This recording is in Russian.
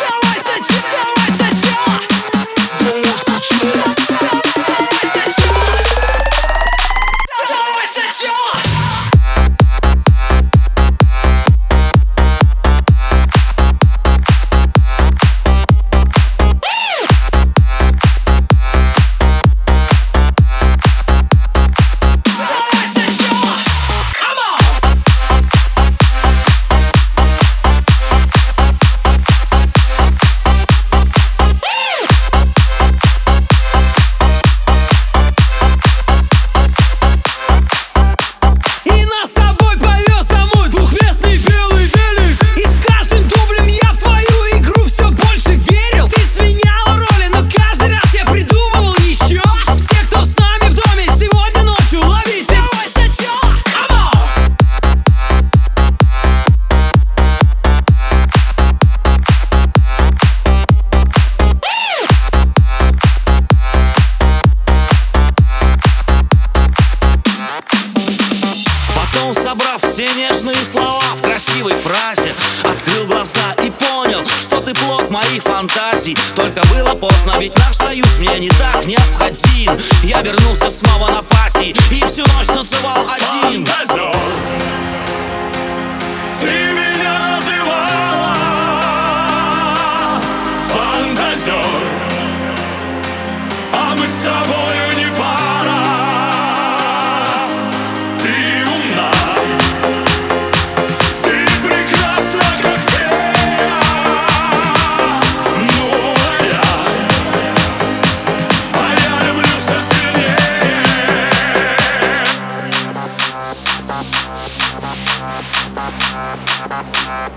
Давай сначала, Все нежные слова в красивой фразе. Открыл глаза и понял, что ты плод моих фантазий. Только было поздно, ведь наш союз мне не так необходим. Я вернулся снова на пати и всю ночь танцевал один. Ты меня называла. А мы с тобой Thank